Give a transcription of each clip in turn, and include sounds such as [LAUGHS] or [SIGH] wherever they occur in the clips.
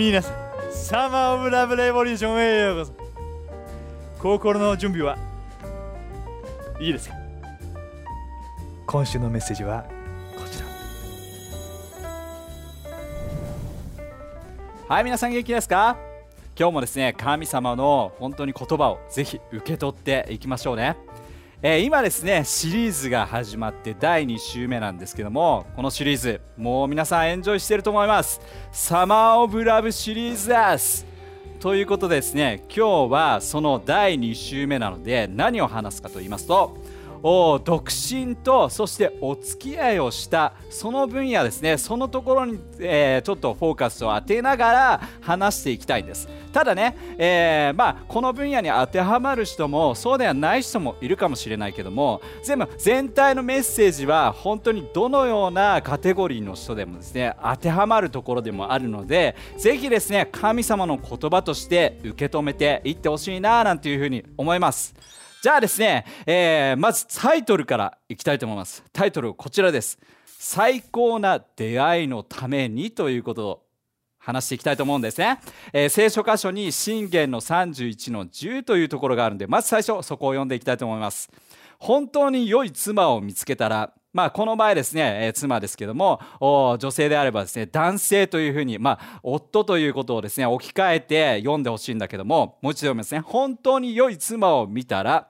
皆さんサマー・オブ・ラブ・レボリューションへようこそ。心の準備はいいですか？今週のメッセージはこちら。はい皆さん元気ですか？今日もですね神様の本当に言葉をぜひ受け取っていきましょうね。えー、今ですねシリーズが始まって第2週目なんですけどもこのシリーズもう皆さんエンジョイしてると思います。サマーオブラブシリーズです。ということでですね今日はその第2週目なので何を話すかと言いますと独身とそしてお付き合いをしたその分野ですねそのところに、えー、ちょっとフォーカスを当てながら話していきたいんですただね、えー、まあ、この分野に当てはまる人もそうではない人もいるかもしれないけども全部全体のメッセージは本当にどのようなカテゴリーの人でもですね当てはまるところでもあるのでぜひですね神様の言葉として受け止めていってほしいななんていうふうに思います。じゃあですね、えー、まずタイトルからいきたいと思います。タイトルこちらです。最高な出会いのためにということを話していきたいと思うんですね。えー、聖書箇所に信玄の31の10というところがあるんで、まず最初そこを読んでいきたいと思います。本当に良い妻を見つけたらまあ、この場合ですね、えー、妻ですけども女性であればですね男性というふうに、まあ、夫ということをですね置き換えて読んでほしいんだけどももう一度読みますね。本当に良い妻を見たら、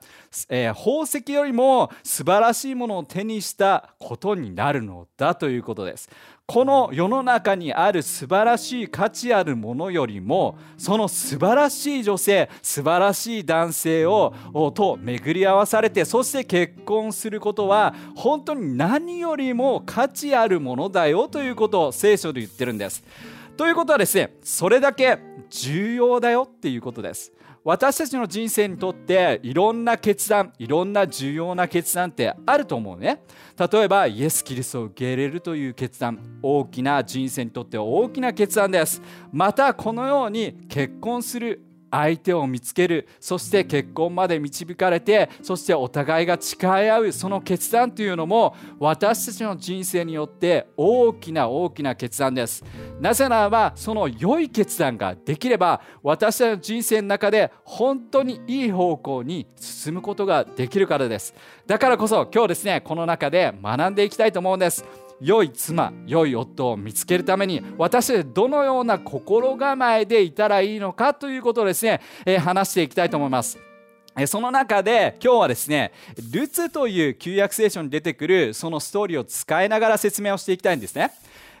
えー、宝石よりも素晴らしいものを手にしたことになるのだということです。この世の中にある素晴らしい価値あるものよりもその素晴らしい女性素晴らしい男性をと巡り合わされてそして結婚することは本当に何よりも価値あるものだよということを聖書で言ってるんです。ということはですねそれだけ重要だよっていうことです。私たちの人生にとっていろんな決断いろんな重要な決断ってあると思うね。例えばイエス・キリストを受け入れるという決断大きな人生にとって大きな決断です。またこのように結婚する相手を見つけるそして結婚まで導かれてそしてお互いが誓い合うその決断というのも私たちの人生によって大きな大きな決断です。なぜならばその良い決断ができれば私たちの人生の中で本当にいい方向に進むことができるからです。だからこそ今日ですねこの中で学んでいきたいと思うんです良い妻良い夫を見つけるために私はどのような心構えでいたらいいのかということをですね、えー、話していきたいと思います。その中で今日はですね、ルツという旧約聖書に出てくるそのストーリーを使いながら説明をしていきたいんですね。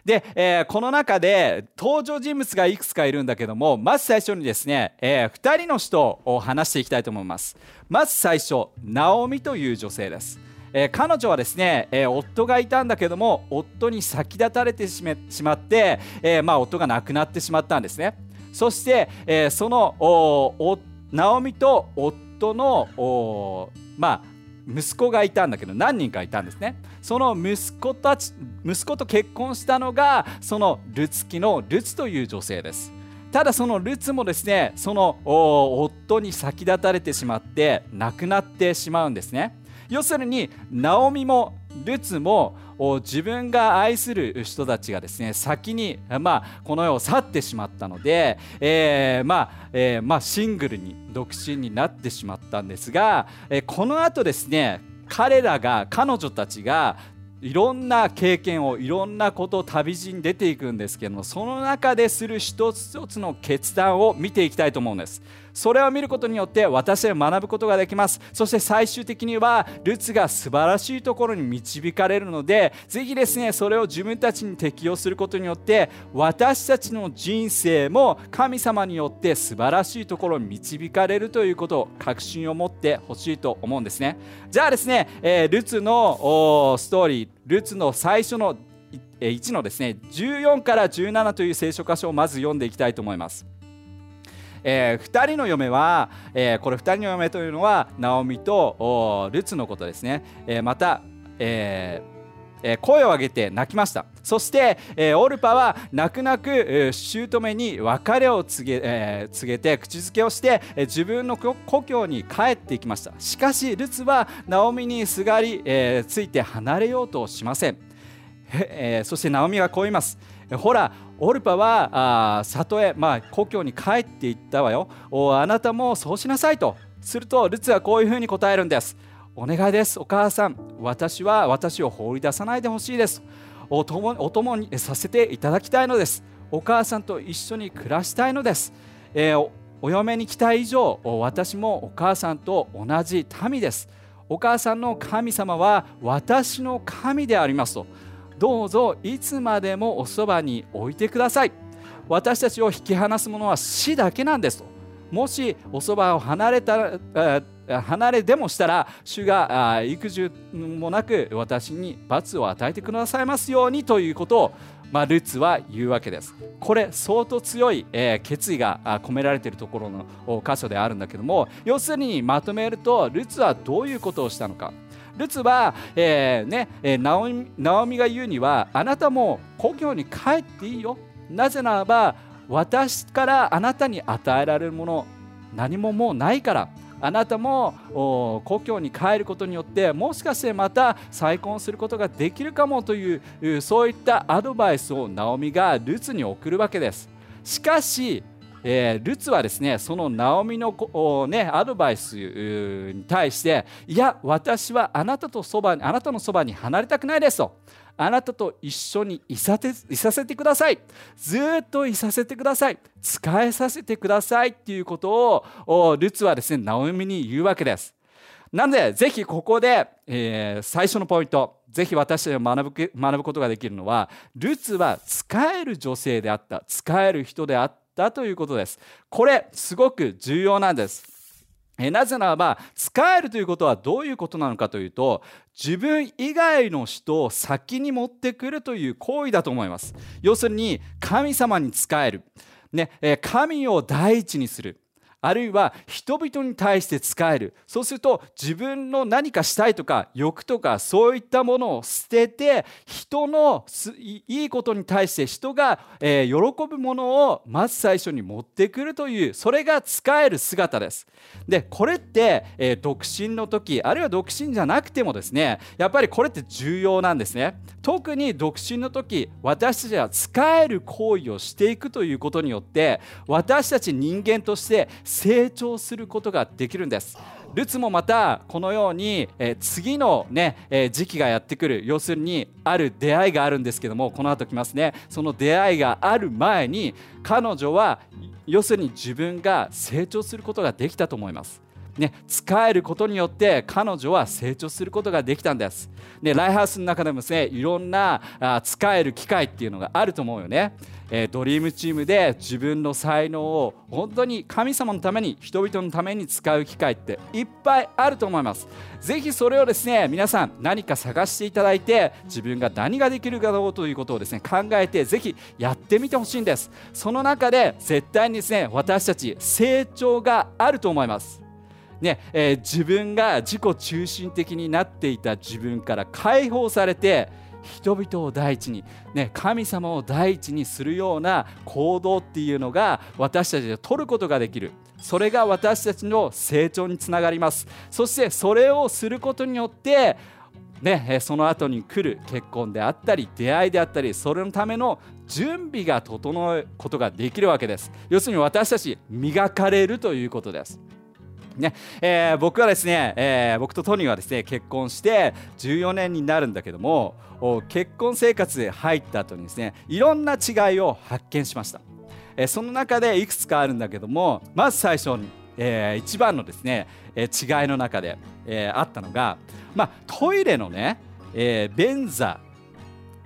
で、えー、この中で登場人物がいくつかいるんだけども、まず最初にですね、えー、2人の人を話していきたいと思います。まず最初、ナオミという女性です。えー、彼女はですね、えー、夫がいたんだけども夫に先立たれてしまって、えー、まあ、夫が亡くなってしまったんですね。そして、えそのナオミと夫のまあ息子がいたんだけど何人かいたんですね。その息子たち息子と結婚したのがそのルツキのルツという女性です。ただそのルツもですねその夫に先立たれてしまって亡くなってしまうんですね。要するにナオミもルツも自分が愛する人たちがですね先に、まあ、この世を去ってしまったので、えー、まあえー、まあ、シングルに独身になってしまったんですが、えー、このあとですね彼らが彼女たちがいろんな経験をいろんなことを旅路に出ていくんですけどもその中でする一つ一つの決断を見ていきたいと思うんです。それを見ることによって私は学ぶことができます。そして最終的にはルツが素晴らしいところに導かれるのでぜひですねそれを自分たちに適用することによって私たちの人生も神様によって素晴らしいところに導かれるということを確信を持ってほしいと思うんですね。じゃあですね、えー、ルツのストーリールツの最初の1のですね14から17という聖書箇所をまず読んでいきたいと思います。えー、2人の嫁は、えー、これ2人の嫁というのはナオミとルツのことですね、えー、また、えー声を上げて泣きました。そして、オルパは泣く泣く、え姑に別れを告げ,、え告げて口づけをして、自分の故郷に帰っていきました。しかしルツはナオミにすがり、えついて離れようとしません。えー、そしてナオミがこう言います。ほらオルパはあ里へ、まあ、故郷に帰っていったわよ。あなたもそうしなさいと。するとルツはこういうふうに答えるんです。お願いですお母さん。私は私を放り出さないでほしいです。お供お供にさせていただきたいのです。お母さんと一緒に暮らしたいのです、えー、お嫁に来た以上私もお母さんと同じ民です。お母さんの神様は私の神でありますと。どうぞいつまでもおそばに置いてください私たちを引き離すものは死だけなんですともしおそばを離れた離れでもしたら主が育児もなく私に罰を与えてくださいますようにということをまあ、ルツは言うわけです。これ相当強い、えー、決意が込められているところの箇所であるんだけども要するにまとめるとルツはどういうことをしたのか。ルツは、えーねえー、ナオミナオミが言うにはあなたも故郷に帰っていいよ。なぜならば私からあなたに与えられるもの何ももうないからあなたも故郷に帰ることによってもしかしてまた再婚することができるかもというそういったアドバイスをナオミがルツに送るわけですしかしえー、ルツはですねそのナオミの、ね、アドバイスに対していや私はあなたとそばにあなたのそばに離れたくないですと。あなたと一緒にいさていさせてください。ずっといさせてください。使えさせてくださいっていうことをルツはですねナオミに言うわけです。なのでぜひここで、えー、最初のポイントぜひ私たちが学学ぶことができるのはルツは使える女性であった使える人であった。ということです。これすごく重要なんです。えなぜならば使えるということはどういうことなのかというと自分以外の人を先に持ってくるという行為だと思います。要するに神様に仕える、ね、神を第一にする。あるいは人々に対して使える。そうすると自分の何かしたいとか欲とかそういったものを捨てて人のいいことに対して人が、喜ぶものをまず最初に持ってくるというそれが使える姿です。でこれって、独身の時あるいは独身じゃなくてもですねやっぱりこれって重要なんですね。特に独身の時私たちは使える行為をしていくということによって私たち人間として成長することができるんです。ルツもまたこのように、え次のね、え時期がやってくる。要するにある出会いがあるんですけどもこの後来ますね。その出会いがある前に彼女は要するに自分が成長することができたと思います。ね、使えることによって彼女は成長することができたんです。でライハウスの中でもですねいろんなあ使える機会っていうのがあると思うよね。えー、ドリームチームで自分の才能を本当に神様のために人々のために使う機会っていっぱいあると思います。ぜひそれをですね皆さん何か探していただいて自分が何ができるかどうということをですね考えてぜひやってみてほしいんです。その中で絶対にですね私たち成長があると思います。ねえー、自分が自己中心的になっていた自分から解放されて人々を第一に、ね、神様を第一にするような行動っていうのが私たちで取ることができる。それが私たちの成長につながります。そしてそれをすることによってね、その後に来る結婚であったり出会いであったりそれのための準備が整うことができるわけです。要するに私たち磨かれるということです。ね。えー、僕はですね、えー、僕とトニーはですね結婚して14年になるんだけども結婚生活で入った後にですねいろんな違いを発見しました、えー、その中でいくつかあるんだけどもまず最初に、えー、一番のですね、えー、違いの中で、えー、あったのが、まあ、トイレのね、えー、便座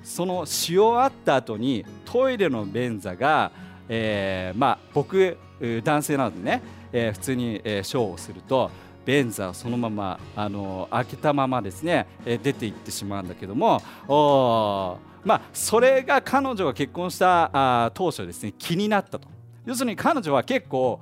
その使用あった後にトイレの便座が、えー、まあ僕男性なのでねえー、普通に、えー、ショーをすると便座をそのままあの開けたままですね、え、出ていってしまうんだけどもおまあそれが彼女が結婚したあ当初ですね気になったと。要するに彼女は結構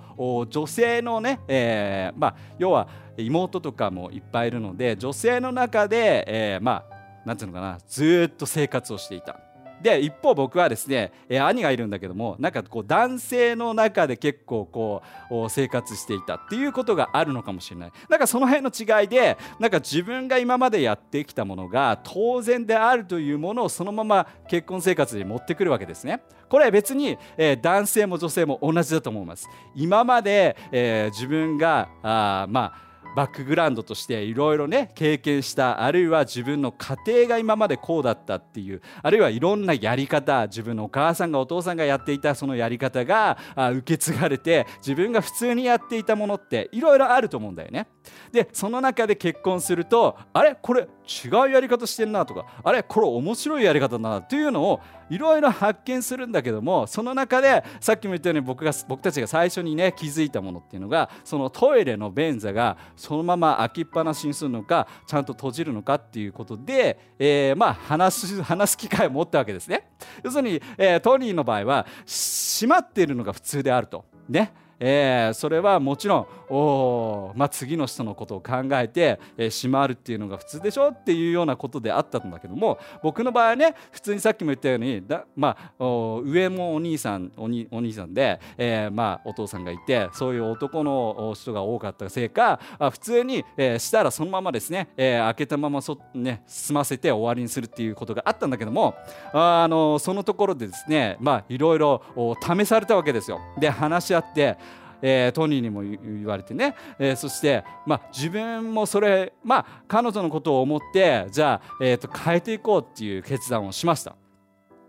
女性のね、えーまあ、要は妹とかもいっぱいいるので女性の中で、えー、まあなんていうのかなずっと生活をしていたで一方僕はですね、えー、兄がいるんだけどもなんかこう男性の中で結構こう生活していたっていうことがあるのかもしれない。なんかその辺の違いでなんか自分が今までやってきたものが当然であるというものをそのまま結婚生活に持ってくるわけですね。これは別に、えー、男性も女性も同じだと思います。今まで、えー、自分があまあバックグラウンドとしていろいろね経験したあるいは自分の家庭が今までこうだったっていうあるいはいろんなやり方自分のお母さんがお父さんがやっていたそのやり方が受け継がれて自分が普通にやっていたものっていろいろあると思うんだよね。でその中で結婚するとあれこれ違うやり方してんなとかあれこれ面白いやり方だなというのをいろいろ発見するんだけどもその中でさっきも言ったように僕が僕たちが最初にね気づいたものっていうのがそのトイレの便座がそのまま開きっぱなしにするのかちゃんと閉じるのかっていうことで、えー、まあ話す [LAUGHS] 話す機会を持ったわけですね。要するに、えー、トニーの場合は閉まっているのが普通であると。ねえー、それはもちろんお、まあ、次の人のことを考えて、えー、しまるっていうのが普通でしょっていうようなことであったんだけども僕の場合はね普通にさっきも言ったようにだ、まあ、上もお兄さんおにお兄さんで、えーまあ、お父さんがいてそういう男の人が多かったせいかあ普通に、えー、したらそのままですね、えー、開けたままそ、ね、済ませて終わりにするっていうことがあったんだけどもあのそのところでですねいろいろ試されたわけですよ。で話し合ってえー、トニーにも言われてね、えー、そして、まあ、自分もそれ、まあ、彼女のことを思ってじゃあ、えーと、変えていこうっていう決断をしました。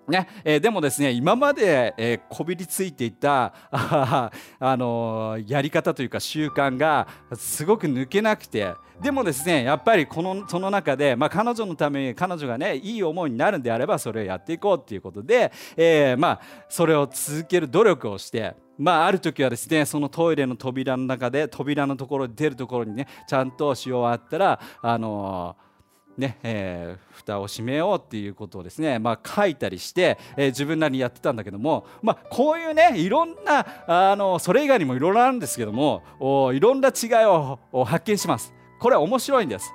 ね。えー、でもですね今まで、えー、こびりついていたあ、あのー、やり方というか習慣がすごく抜けなくてでもですねやっぱりこのその中で、まあ、彼女のために彼女がねいい思いになるんであればそれをやっていこうっていうことで、えー、まあ、それを続ける努力をしてまあ、ある時はですねそのトイレの扉の中で扉のところに出るところにねちゃんとし終わったらあのー、ねえー、蓋を閉めようっていうことをですね、まあ、書いたりして、えー、自分なりにやってたんだけども、まあ、こういうねいろんなあのそれ以外にもいろいろあるんですけどもおいろんな違いを発見します。これは面白いんです。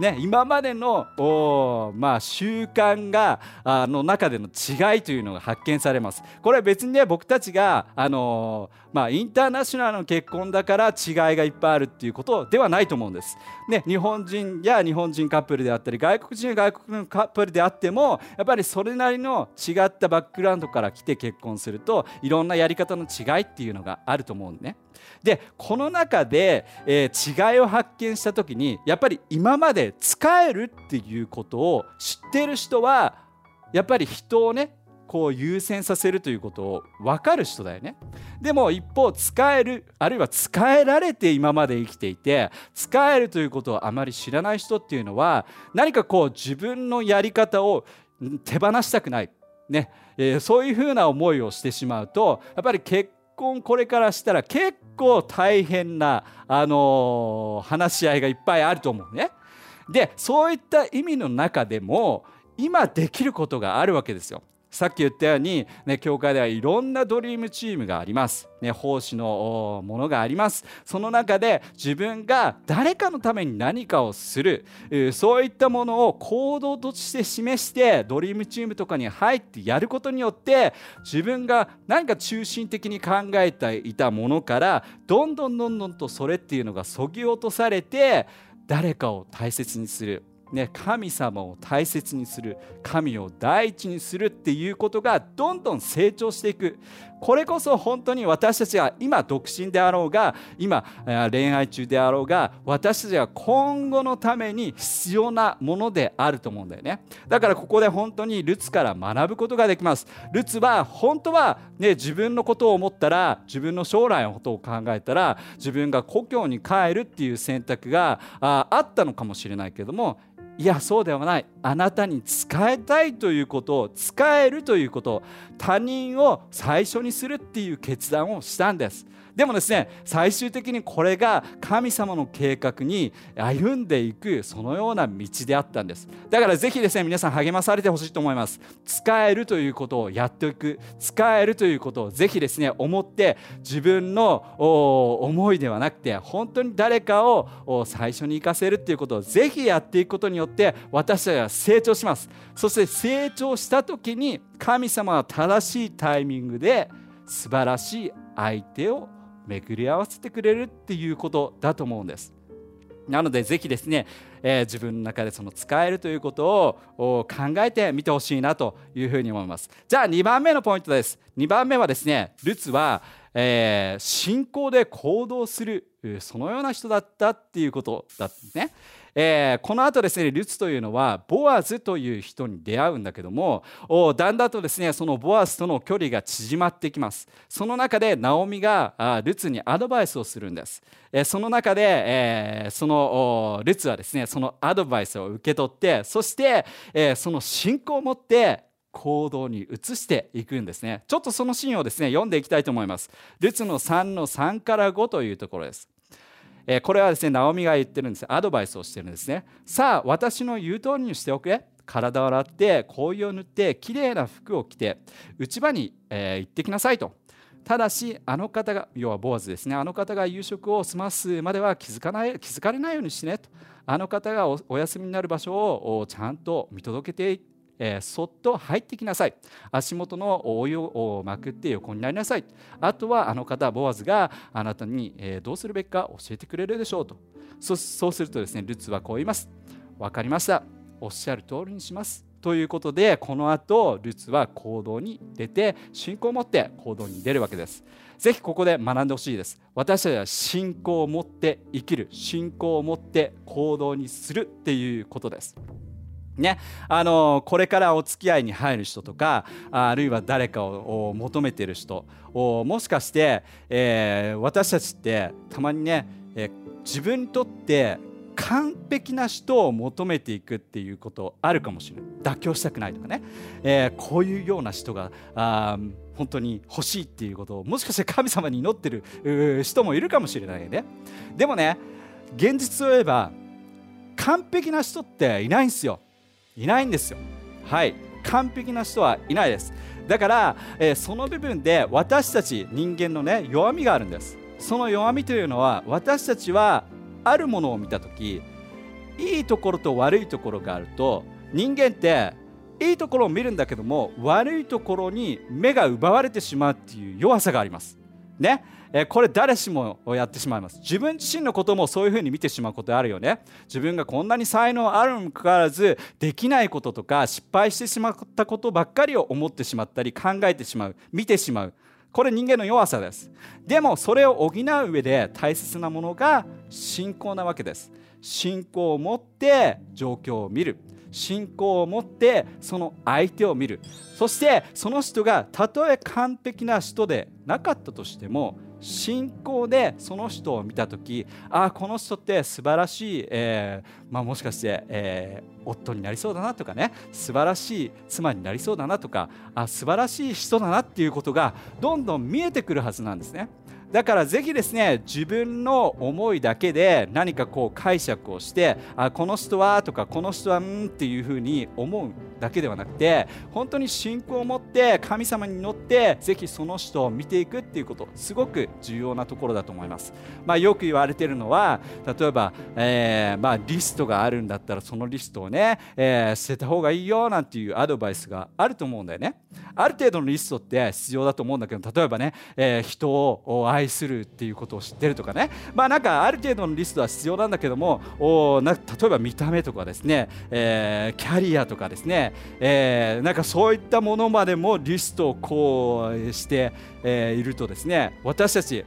ね、今までの、まあ、習慣があの中での違いというのが発見されます。これは別にね僕たちが、あのまあ、インターナショナルの結婚だから違いがいっぱいあるっていうことではないと思うんです。ね、日本人や日本人カップルであったり外国人や外国のカップルであってもやっぱりそれなりの違ったバックグラウンドから来て結婚するといろんなやり方の違いっていうのがあると思うんね。でこの中で、えー、違いを発見した時にやっぱり今まで使えるっていうことを知ってる人はやっぱり人をねこう優先させるということを分かる人だよね。でも一方使えるあるいは使えられて今まで生きていて使えるということをあまり知らない人っていうのは何かこう自分のやり方を手放したくない。ね、えー、そういうふうな思いをしてしまうとやっぱり結婚これからしたら結構大変な、あのー、話し合いがいっぱいあると思うね。でそういった意味の中でも今できることがあるわけですよ。さっき言ったように、ね、教会ではいろんなドリームチームがあります。ね、奉仕のものがあります。その中で自分が誰かのために何かをする、そういったものを行動として示して、ドリームチームとかに入ってやることによって、自分が何か中心的に考えていたものから、どんどんどんどんとそれっていうのがそぎ落とされて、誰かを大切にするね、神様を大切にする神を第一にするっていうことがどんどん成長していく。これこそ本当に私たちが今独身であろうが今恋愛中であろうが私たちが今後のために必要なものであると思うんだよね。だからここで本当にルツから学ぶことができます。ルツは本当は、ね、自分のことを思ったら自分の将来のことを考えたら自分が故郷に帰るっていう選択があったのかもしれないけどもいやそうではない。あなたに使いたいということを使えるということ他人を最初にするっていう決断をしたんです。でもですね最終的にこれが神様の計画に歩んでいくそのような道であったんです。だからぜひですね皆さん励まされてほしいと思います。使えるということをやっていく。使えるということをぜひですね思って自分の思いではなくて本当に誰かを最初に生かせるっていうことをぜひやっていくことによって私たちは成長します。そして成長した時に神様は正しいタイミングで素晴らしい相手を巡り合わせてくれるっていうことだと思うんです。なのでぜひですね、えー、自分の中でその使えるということを考えてみてほしいなというふうに思います。じゃあ2番目のポイントです。2番目はですねルツは、えー、信仰で行動するそのような人だったっていうことだったんですね。えー、この後ですねルツというのはボアズという人に出会うんだけどもだんだんとですねそのボアズとの距離が縮まってきます。その中でナオミがルツにアドバイスをするんです、えー、その中で、えー、そのルツはですねそのアドバイスを受け取ってそして、その信仰を持って行動に移していくんですね。ちょっとそのシーンをですね読んでいきたいと思います。ルツの3の3から5というところです。えこれはですねナオミが言ってるんです。アドバイスをしてるんですね。さあ私の言う通りにしておくれ体を洗って香油を塗ってきれいな服を着て内場に、えー、行ってきなさいと。ただしあの方が要はボアズですね。あの方が夕食を済ますまでは気づかない気づかれないようにしねと。あの方がお休みになる場所をちゃんと見届けてえー、そっと入ってきなさい。足元のお湯をまくって横になりなさい。あとはあの方ボアズがあなたに、えー、どうするべきか教えてくれるでしょうと。そうするとですねルツはこう言います。分かりました。おっしゃる通りにします。ということでこの後ルツは行動に出て信仰を持って行動に出るわけです。ぜひここで学んでほしいです。私たちは信仰を持って生きる。信仰を持って行動にするっていうことです。ね、あのこれからお付き合いに入る人とかあるいは誰かを求めてる人もしかして、えー、私たちってたまにね、えー、自分にとって完璧な人を求めていくっていうことあるかもしれない。妥協したくないとかね、えー、こういうような人があ本当に欲しいっていうことをもしかして神様に祈ってる人もいるかもしれないよね。でもね現実を言えば完璧な人っていないんですよ。いないんですよ。はい。完璧な人はいないです。だから、えー、その部分で私たち人間のね弱みがあるんです。その弱みというのは私たちはあるものを見た時いいところと悪いところがあると人間っていいところを見るんだけども悪いところに目が奪われてしまうっていう弱さがあります。ねこれ誰しもやってしまいます。自分自身のこともそういうふうに見てしまうことあるよね。自分がこんなに才能あるにもかかわらずできないこととか失敗してしまったことばっかりを思ってしまったり考えてしまう見てしまう。これ人間の弱さです。でもそれを補う上で大切なものが信仰なわけです。信仰を持って状況を見る。信仰を持ってその相手を見る。そしてその人がたとえ完璧な人でなかったとしても信仰でその人を見た時ああこの人って素晴らしい、えーまあ、もしかして、えー、夫になりそうだなとかね素晴らしい妻になりそうだなとかあ素晴らしい人だなっていうことがどんどん見えてくるはずなんですね。だからぜひですね自分の思いだけで何かこう解釈をしてあこの人はとかこの人はんっていうふうに思うだけではなくて本当に信仰を持って神様に乗ってぜひその人を見ていくっていうことすごく重要なところだと思います、まあ、よく言われているのは例えば、えー、まあ、リストがあるんだったらそのリストをね、えー、捨てた方がいいよなんていうアドバイスがあると思うんだよね。ある程度のリストって必要だと思うんだけど例えばね、えー、人を愛するっていうことを知ってるとかね。まあなんかある程度のリストは必要なんだけどもおな例えば見た目とかですね、えー、キャリアとかですね、えー、なんかそういったものまでもリストをこうして、えー、いるとですね私たち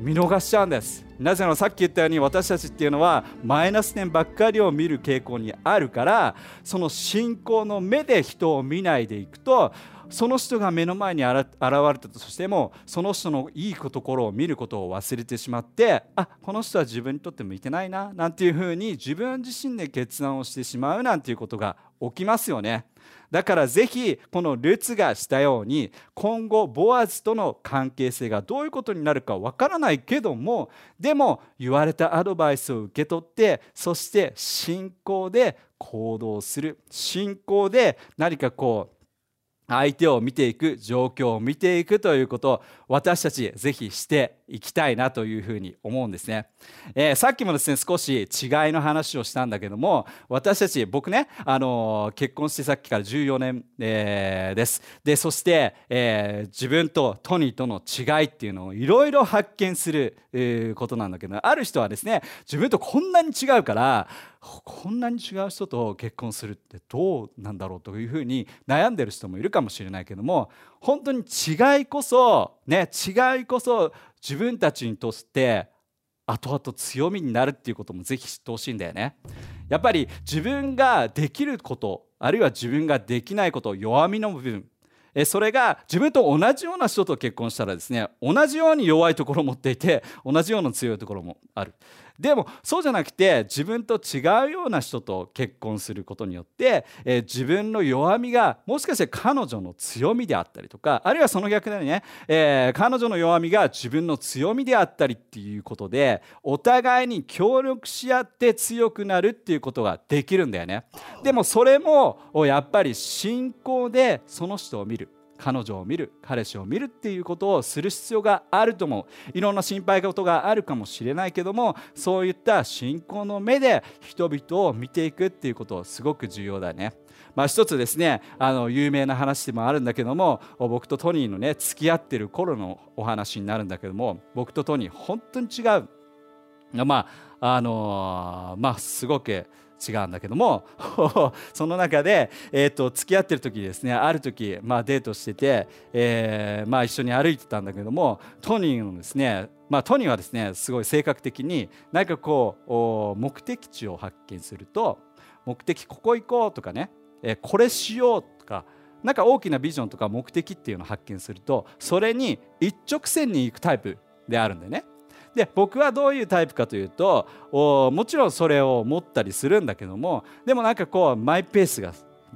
見逃しちゃうんです。なぜならさっき言ったように私たちっていうのはマイナス点ばっかりを見る傾向にあるからその信仰の目で人を見ないでいくとその人が目の前に現れたとしてもその人のいいところを見ることを忘れてしまってあこの人は自分にとって向いてないななんていうふうに自分自身で決断をしてしまうなんていうことが起きますよね。だからぜひこのルツがしたように今後ボアズとの関係性がどういうことになるかわからないけどもでも言われたアドバイスを受け取ってそして信仰で行動する信仰で何かこう相手を見ていく状況を見ていくということを私たちぜひしていきたいなというふうに思うんですね、えー、さっきもですね少し違いの話をしたんだけども私たち僕ね、あのー、結婚してさっきから14年、えー、です。でそして、え自分とトニーとの違いっていうのをいろいろ発見する、ことなんだけどある人はですね自分とこんなに違うからこんなに違う人と結婚するってどうなんだろうというふうに悩んでる人もいるかもしれないけども本当に違いこそね違いこそ自分たちにとって後々強みになるっていうこともぜひ知ってほしいんだよね。やっぱり自分ができることあるいは自分ができないこと弱みの部分それが自分と同じような人と結婚したらですね同じように弱いところを持っていて同じような強いところもあるでもそうじゃなくて自分と違うような人と結婚することによって、えー、自分の弱みがもしかして彼女の強みであったりとかあるいはその逆でね、えー、彼女の弱みが自分の強みであったりっていうことでお互いに協力し合って強くなるっていうことができるんだよね。でもそれもやっぱり信仰でその人を見る。彼女を見る彼氏を見るっていうことをする必要があると思ういろんな心配事があるかもしれないけどもそういった信仰の目で人々を見ていくっていうことすごく重要だね。まあ、一つですねあの有名な話でもあるんだけども僕とトニーのね付き合ってる頃のお話になるんだけども僕とトニー本当に違うまああのー、まあすごく違うんだけども [LAUGHS] その中で、えーと、付き合ってる時ですねある時、まあ、デートしてて、えーまあ、一緒に歩いてたんだけどもトニーのですねまあ、トニーはですねすごい性格的に何かこう目的地を発見すると目的ここ行こうとかね、えー、これしようとかなんか大きなビジョンとか目的っていうのを発見するとそれに一直線に行くタイプであるんでね。で僕はどういうタイプかというともちろんそれを持ったりするんだけどもでもなんかこうマイペースが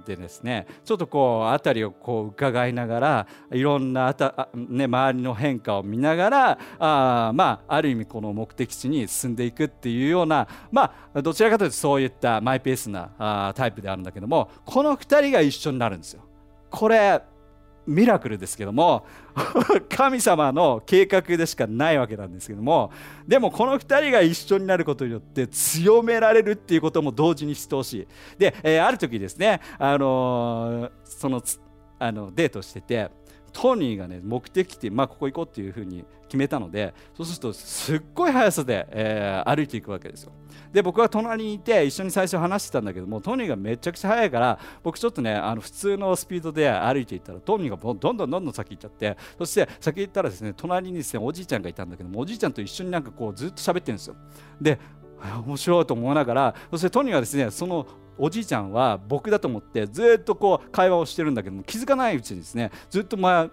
でですねちょっとこう辺りをこう伺いながらいろんなあた、ね、周りの変化を見ながらあまあある意味この目的地に進んでいくっていうようなまあどちらかというとそういったマイペースなあタイプであるんだけどもこの2人が一緒になるんですよ。これミラクルですけども [LAUGHS] 神様の計画でしかないわけなんですけどもでもこの2人が一緒になることによって強められるっていうことも同時にしてほしい。で、えー、ある時ですね、あのー、そのあのデートしててトニーがね目的地、まあ、ここ行こうっていうふうに決めたのでそうするとすっごい速さで、えー、歩いていくわけですよ。で僕は隣にいて一緒に最初話してたんだけどもトニーがめちゃくちゃ速いから僕ちょっとねあの普通のスピードで歩いていったらトニーがどんどんどんどん先行っちゃってそして先行ったらですね隣にですねおじいちゃんがいたんだけどもおじいちゃんと一緒になんかこうずっと喋ってるんですよ。で面白いと思いながらそしてトニーはですねそのおじいちゃんは僕だと思ってずっとこう会話をしてるんだけども気づかないうちにですねずっと前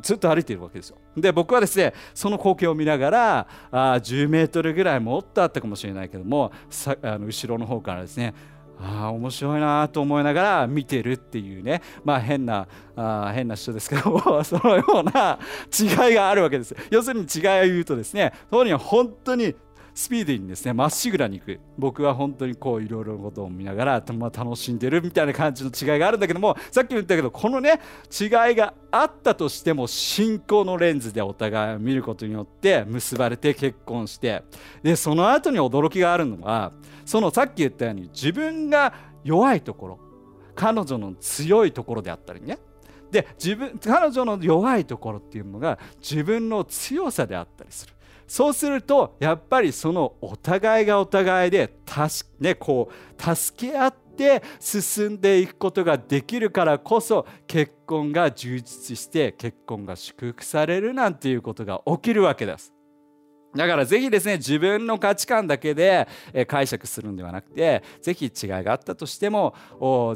ずっと歩いているわけですよ。で僕はですねその光景を見ながらあ10メートルぐらいもっとあったかもしれないけどもさあの後ろの方からですねあ面白いなと思いながら見てるっていうねまあ変なあ変な人ですけども [LAUGHS] そのような違いがあるわけです。要するに違いを言うとですねそこには本当にスピーディーにですねまっしぐらに行く。僕は本当にこういろいろなことを見ながら、まあ、楽しんでるみたいな感じの違いがあるんだけどもさっきも言ったけどこのね違いがあったとしても信仰のレンズでお互いを見ることによって結ばれて結婚してでその後に驚きがあるのはそのさっき言ったように自分が弱いところ彼女の強いところであったりね。で自分彼女の弱いところっていうのが自分の強さであったりする。そうするとやっぱりそのお互いがお互いでたしね、こう助け合って進んでいくことができるからこそ結婚が充実して結婚が祝福されるなんていうことが起きるわけです。だからぜひですね自分の価値観だけで解釈するんではなくてぜひ違いがあったとしても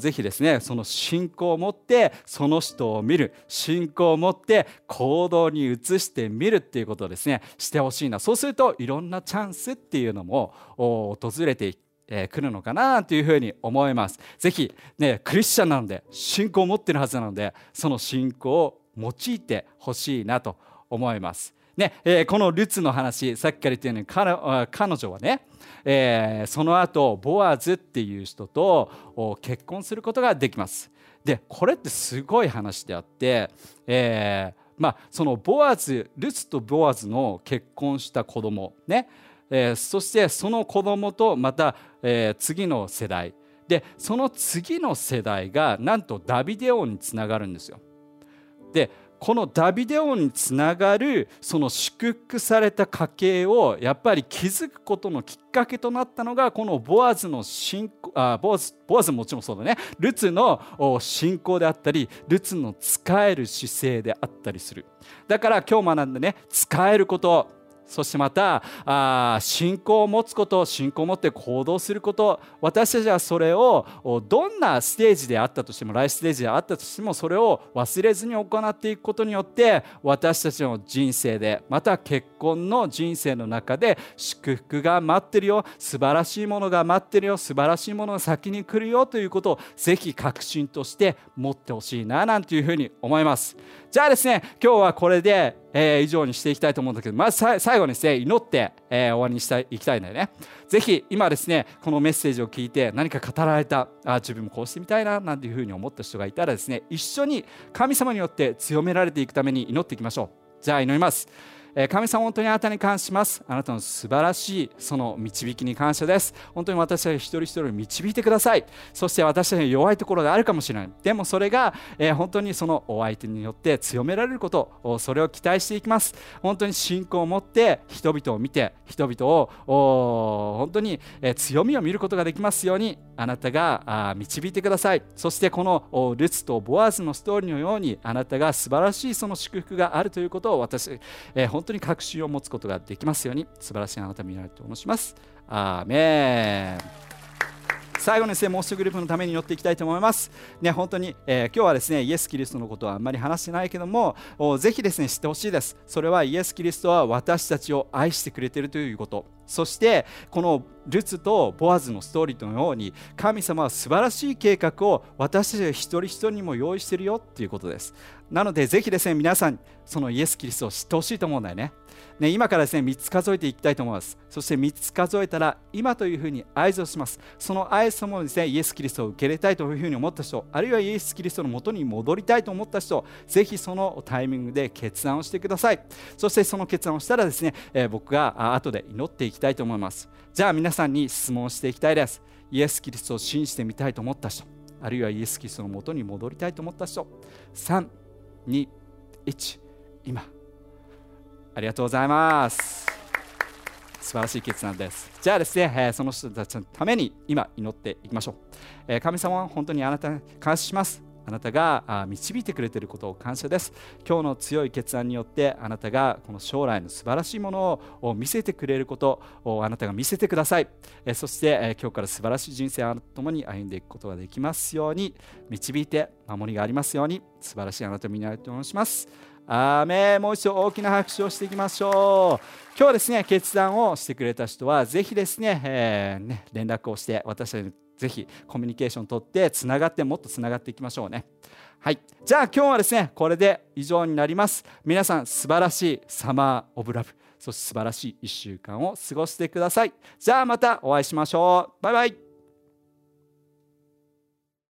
ぜひですねその信仰を持ってその人を見る信仰を持って行動に移してみるっていうことをですねしてほしいなそうするといろんなチャンスっていうのも訪れてくるのかなというふうに思います。ぜひねクリスチャンなので信仰を持ってるはずなのでその信仰を用いてほしいなと思います。ねえー、このルツの話さっきから言ったように彼女はね、えー、その後ボアズっていう人と結婚することができます。でこれってすごい話であって、えーまあ、そのボアズルツとボアズの結婚した子供ね、えー、そしてその子供とまた、えー、次の世代でその次の世代がなんとダビデ王につながるんですよ。でこのダビデ王につながるその祝福された家系をやっぱり気づくことのきっかけとなったのがこのボアズの信仰あボアズボアズももちろんそうだね。ルツの信仰であったりルツの使える姿勢であったりする。だから今日学んでね使えることそしてまたあ信仰を持つこと信仰を持って行動すること私たちはそれをどんなステージであったとしてもライフステージであったとしてもそれを忘れずに行っていくことによって私たちの人生でまた結婚の人生の中で祝福が待ってるよ素晴らしいものが待ってるよ素晴らしいものが先に来るよということをぜひ確信として持ってほしいななんていうふうに思います。じゃあですね今日はこれでえー、以上にしていきたいと思うんだけどまず最後にですね祈って、えー、終わりにしたいいきたいんだよね。ぜひ今ですねこのメッセージを聞いて何か語られたあ自分もこうしてみたいななんていうふうに思った人がいたらですね一緒に神様によって強められていくために祈っていきましょう。じゃあ祈ります。神様本当にあなたに感謝します。あなたの素晴らしいその導きに感謝です。本当に私たち一人一人を導いてください。そして私たちに弱いところがあるかもしれない。でもそれが、え本当にそのお相手によって強められることそれを期待していきます。本当に信仰を持って人々を見て人々を本当に強みを見ることができますようにあなたが導いてください。そしてこのルツとボアーズのストーリーのようにあなたが素晴らしいその祝福があるということを私、え本当に確信を持つことができますように素晴らしいあなたを見られると申しますアーメン最後にですね、もう一グループのために寄っていきたいと思います。ね、本当に、えー、今日はですね、イエス・キリストのことはあんまり話してないけども、ぜひですね、知ってほしいです。それはイエス・キリストは私たちを愛してくれているということ。そしてこのルツとボアズのストーリーのように神様は素晴らしい計画を私たち一人一人にも用意しているよっていうことですなのでぜひですね皆さんそのイエス・キリストを知ってほしいと思うんだよね。ね今からですね3つ数えていきたいと思います。そして3つ数えたら今というふうに合図をします。その合図もですねイエス・キリストを受け入れたいというふうに思った人あるいはイエス・キリストのもとに戻りたいと思った人ぜひそのタイミングで決断をしてください。そしてその決断をしたらですね、えー、僕が後で祈っていきたいと思います。じゃあ皆さんに質問していきたいです。イエス・キリストを信じてみたいと思った人あるいはイエス・キリストのもとに戻りたいと思った人。3 2 1今。ありがとうございます。素晴らしい決断です。じゃあですね、えその人たちのために今祈っていきましょう、え神様は本当にあなたに感謝します。あなたが導いてくれていることを感謝です。今日の強い決断によってあなたがこの将来の素晴らしいものを見せてくれることをあなたが見せてください。そして今日から素晴らしい人生をともに歩んでいくことができますように導いて守りがありますように素晴らしいあなたを見習いと申します。アーメもう一度大きな拍手をしていきましょう。今日はですね、決断をしてくれた人は、ぜひですね、えー、ね連絡をして私たちにぜひコミュニケーションとってつながってもっとつながっていきましょうね。はい。じゃあ今日はですねこれで以上になります。皆さん素晴らしいサマーオブラブ。そして素晴らしい1週間を過ごしてください。じゃあまたお会いしましょう。バイバイ。